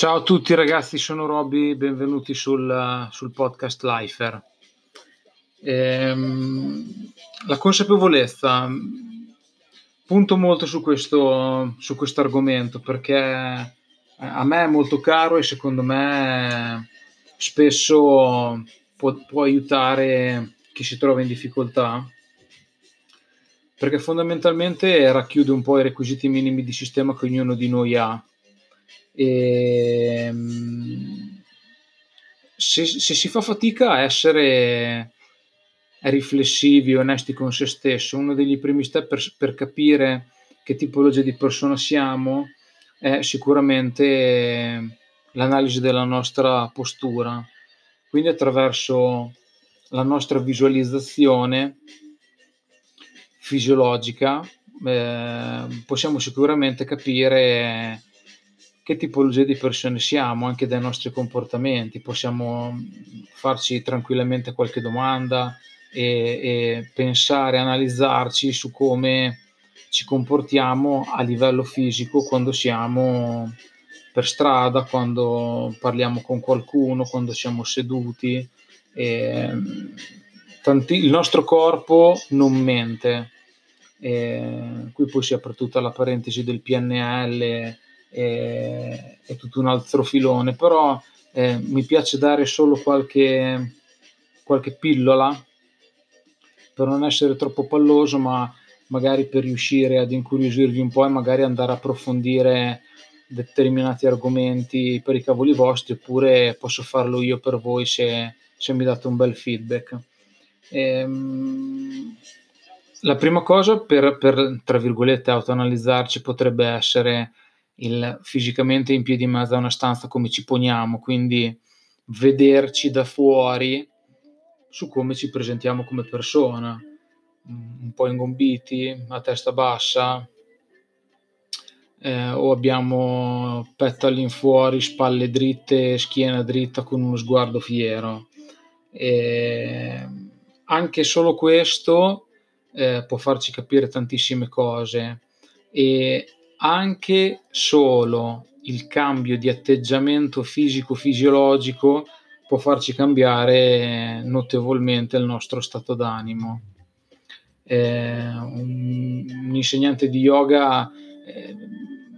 Ciao a tutti ragazzi, sono Robby, benvenuti sul, sul podcast Lifer. Ehm, la consapevolezza, punto molto su questo, su questo argomento perché a me è molto caro e secondo me spesso può, può aiutare chi si trova in difficoltà perché fondamentalmente racchiude un po' i requisiti minimi di sistema che ognuno di noi ha e, ehm, se, se, si fa fatica a essere riflessivi, onesti con se stesso, uno degli primi step per, per capire che tipologia di persona siamo è sicuramente l'analisi della nostra postura. Quindi attraverso la nostra visualizzazione fisiologica eh, possiamo sicuramente capire che tipologia di persone siamo, anche dai nostri comportamenti. Possiamo farci tranquillamente qualche domanda e, e pensare, analizzarci su come ci comportiamo a livello fisico quando siamo per strada, quando parliamo con qualcuno, quando siamo seduti. E, tanti, il nostro corpo non mente. E, qui poi si apre tutta la parentesi del PNL è, è tutto un altro filone, però eh, mi piace dare solo qualche, qualche pillola per non essere troppo palloso, ma magari per riuscire ad incuriosirvi un po' e magari andare a approfondire determinati argomenti per i cavoli vostri, oppure posso farlo io per voi se, se mi date un bel feedback. Ehm, la prima cosa per, per, tra virgolette, autoanalizzarci potrebbe essere il fisicamente in piedi in mezzo a una stanza come ci poniamo, quindi vederci da fuori su come ci presentiamo come persona, mm, un po' ingombiti, a testa bassa, eh, o abbiamo petto all'infuori, spalle dritte, schiena dritta con uno sguardo fiero. E anche solo questo eh, può farci capire tantissime cose e anche solo il cambio di atteggiamento fisico-fisiologico può farci cambiare notevolmente il nostro stato d'animo. Eh, un, un, insegnante di yoga eh,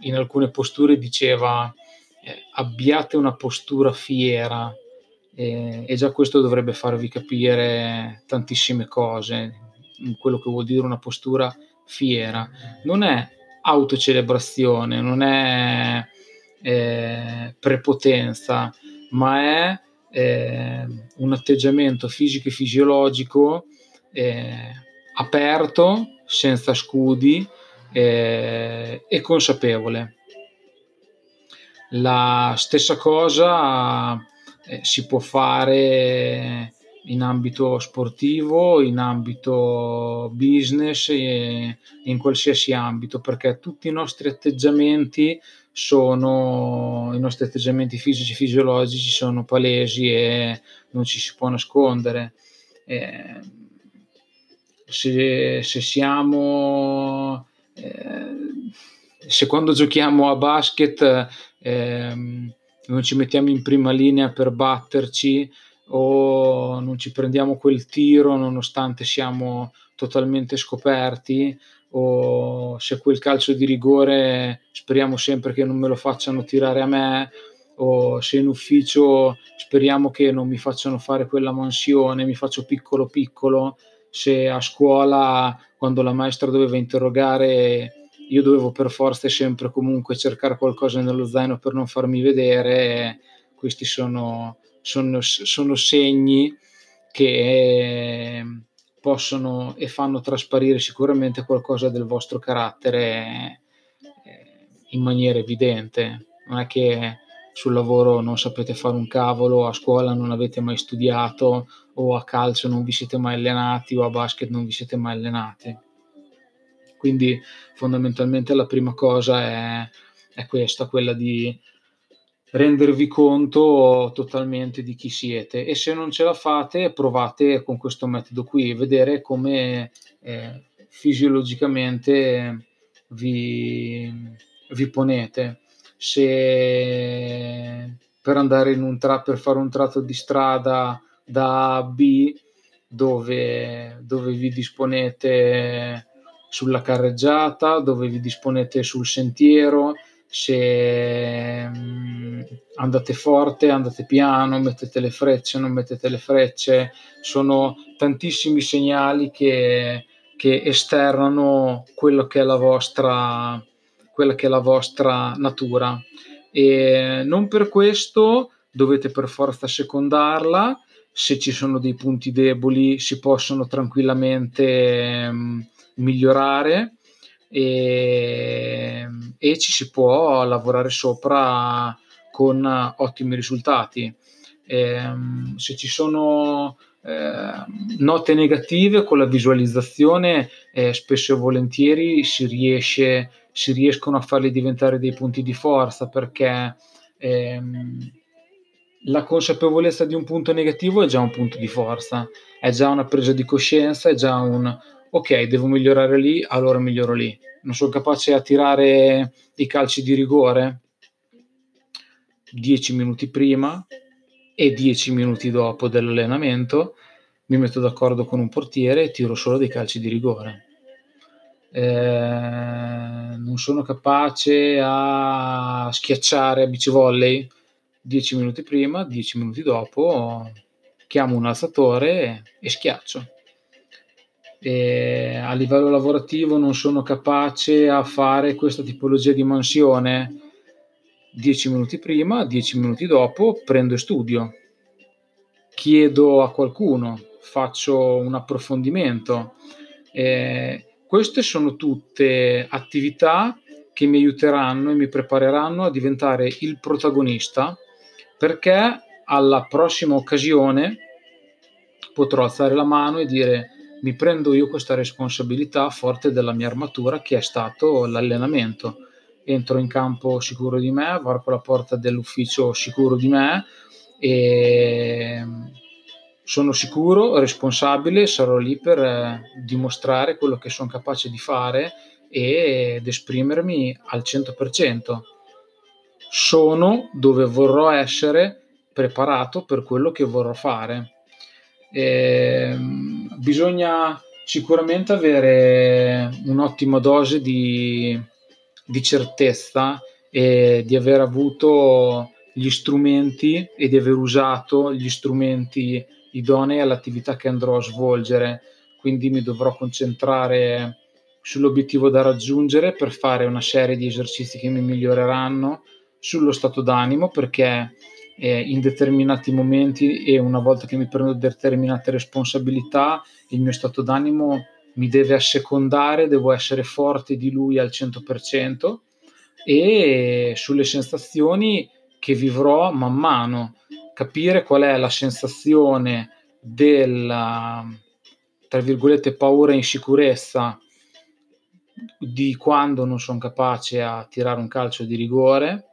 in alcune posture diceva eh, abbiate una postura fiera e già questo dovrebbe farvi capire tantissime cose, quello che vuol dire una postura fiera. Non è autocelebrazione, non è eh, prepotenza, ma è eh, un atteggiamento fisico e fisiologico eh, aperto, senza scudi eh, e consapevole. La stessa cosa eh, si può fare in ambito sportivo, in ambito business e in qualsiasi ambito, perché tutti i nostri atteggiamenti sono i nostri atteggiamenti fisici e fisiologici sono palesi e non ci si può nascondere. Eh, se, se, siamo eh, se quando giochiamo a basket eh, non ci mettiamo in prima linea per batterci o non ci prendiamo quel tiro nonostante siamo totalmente scoperti o se quel calcio di rigore speriamo sempre che non me lo facciano tirare a me o se in ufficio speriamo che non mi facciano fare quella mansione, mi faccio piccolo piccolo, se a scuola quando la maestra doveva interrogare io dovevo per forza sempre comunque cercare qualcosa nello zaino per non farmi vedere, questi sono sono, sono segni che possono e fanno trasparire sicuramente qualcosa del vostro carattere eh, in maniera evidente. Non è che sul lavoro non sapete fare un cavolo, a scuola non avete mai studiato, o a calcio non vi siete mai allenati, o a basket non vi siete mai allenati. Quindi fondamentalmente la prima cosa è, è questa, quella di rendervi conto totalmente di chi siete. E se non ce la fate provate con questo metodo qui vedere come eh, fisiologicamente vi, vi ponete. Se per andare in un tra- per fare un tratto di strada da A a B dove, dove vi disponete sulla carreggiata, dove vi disponete sul sentiero, se andate forte, andate piano, mettete le frecce, non mettete le frecce, sono tantissimi segnali che, che esternano quello che è la vostra, quella che è la vostra natura. E non per questo dovete per forza secondarla. Se ci sono dei punti deboli si possono tranquillamente um, migliorare. E, e, ci si può lavorare sopra con ottimi risultati. E, um, se ci sono eh, note negative con la visualizzazione, eh, spesso e volentieri si, riesce, si riescono a farli diventare dei punti di forza perché ehm, la consapevolezza di un punto negativo è già un punto di forza, è già una presa di coscienza, è già un ok, devo migliorare lì, allora miglioro lì. Non sono capace a tirare i calci di rigore 10 minuti prima e 10 minuti dopo dell'allenamento mi metto d'accordo con un portiere e tiro solo dei calci di rigore. Eh, non sono capace a schiacciare a beach volley. 10 minuti prima, 10 minuti dopo chiamo un alzatore e, schiaccio. E a livello lavorativo non sono capace a fare questa tipologia di mansione 10 minuti prima, 10 minuti dopo prendo e studio, chiedo a qualcuno, faccio un approfondimento. Eh, queste sono tutte attività che mi aiuteranno e mi prepareranno a diventare il protagonista perché alla prossima occasione potrò alzare la mano e dire mi prendo io questa responsabilità forte della mia armatura che è stato l'allenamento. Entro in campo sicuro di me, varco la porta dell'ufficio sicuro di me e sono sicuro, responsabile, sarò lì per eh, dimostrare quello che sono capace di fare ed esprimermi al 100%. Sono dove vorrò essere preparato per quello che vorrò fare eh, bisogna sicuramente avere un'ottima dose di, di certezza e di aver avuto gli strumenti e di aver usato gli strumenti idonei all'attività che andrò a svolgere. Quindi mi dovrò concentrare sull'obiettivo da raggiungere per fare una serie di esercizi che mi miglioreranno, sullo stato d'animo perché eh, in determinati momenti e una volta che mi prendo determinate responsabilità il mio stato d'animo mi deve assecondare, devo essere forte di lui al 100% e sulle sensazioni che vivrò man mano, capire qual è la sensazione della tra virgolette paura e insicurezza di quando non sono capace a tirare un calcio di rigore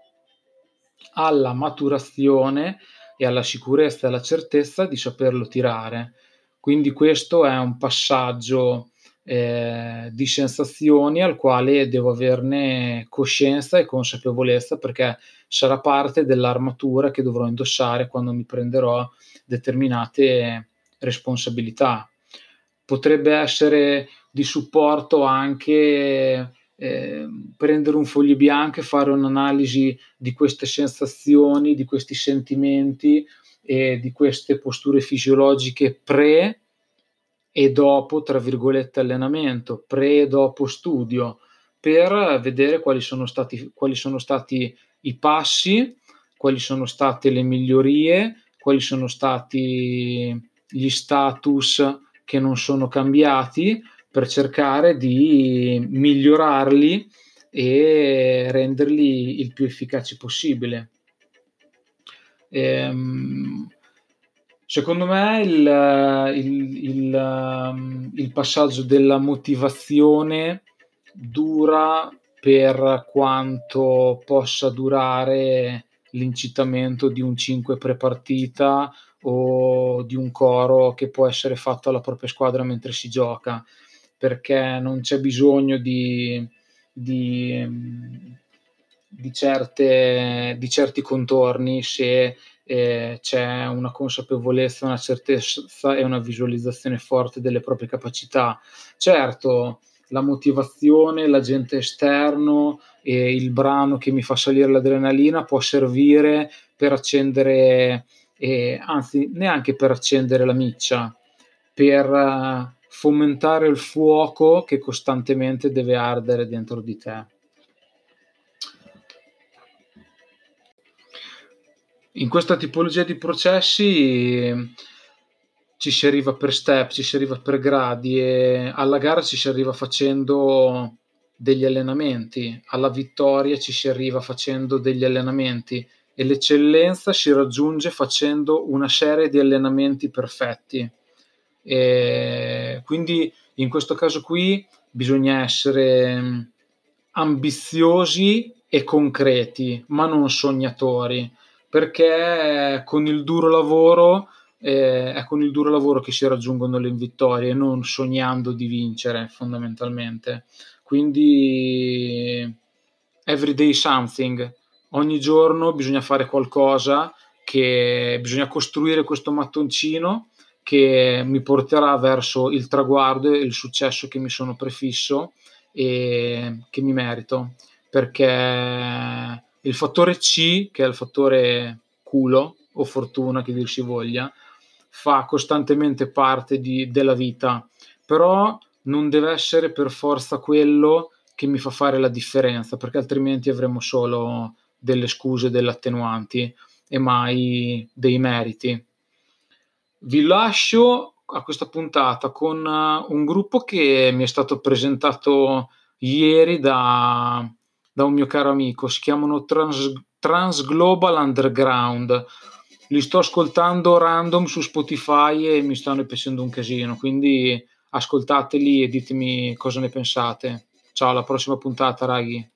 alla maturazione e alla sicurezza e alla certezza di saperlo tirare. Quindi questo è un passaggio eh, di sensazioni al quale devo averne coscienza e consapevolezza perché sarà parte dell'armatura che dovrò indossare quando mi prenderò determinate responsabilità. Potrebbe essere di supporto anche eh, prendere un foglio bianco e fare un'analisi di queste sensazioni, di questi sentimenti e di queste posture fisiologiche pre e dopo, tra virgolette, allenamento, pre e dopo studio, per vedere quali sono stati, quali sono stati i passi, quali sono state le migliorie, quali sono stati gli status che non sono cambiati per cercare di migliorarli e renderli il più efficaci possibile. Ehm, secondo me il, il, il, il, passaggio della motivazione dura per quanto possa durare l'incitamento di un 5 pre-partita o di un coro che può essere fatto alla propria squadra mentre si gioca perché non c'è bisogno di, di, di, certe, di certi contorni se eh, c'è una consapevolezza, una certezza e una visualizzazione forte delle proprie capacità. Certo, la motivazione, l'agente esterno e il brano che mi fa salire l'adrenalina può servire per accendere, eh, anzi neanche per accendere la miccia, per uh, fomentare il fuoco che costantemente deve ardere dentro di te. In questa tipologia di processi ci si arriva per step, ci si arriva per gradi e alla gara ci si arriva facendo degli allenamenti, alla vittoria ci si arriva facendo degli allenamenti e l'eccellenza si raggiunge facendo una serie di allenamenti perfetti. E quindi in questo caso qui bisogna essere mm, ambiziosi e concreti, ma non sognatori, perché con il duro lavoro eh, è con il duro lavoro che si raggiungono le vittorie, non sognando di vincere fondamentalmente. Quindi everyday something, ogni giorno bisogna fare qualcosa che bisogna costruire questo mattoncino che mi porterà verso il traguardo e il successo che mi sono prefisso e che mi merito perché il fattore C che è il fattore culo o fortuna che dir si voglia fa costantemente parte di, della vita, però non deve essere per forza quello che mi fa fare la differenza, perché altrimenti avremo solo delle scuse, delle attenuanti e mai dei meriti. Vi lascio a questa puntata con un gruppo che mi è stato presentato ieri da, da un mio caro amico, si chiamano Trans, Trans Global Underground li sto ascoltando random su Spotify e mi stanno piacendo un casino, quindi ascoltateli e ditemi cosa ne pensate. Ciao, alla prossima puntata, raghi.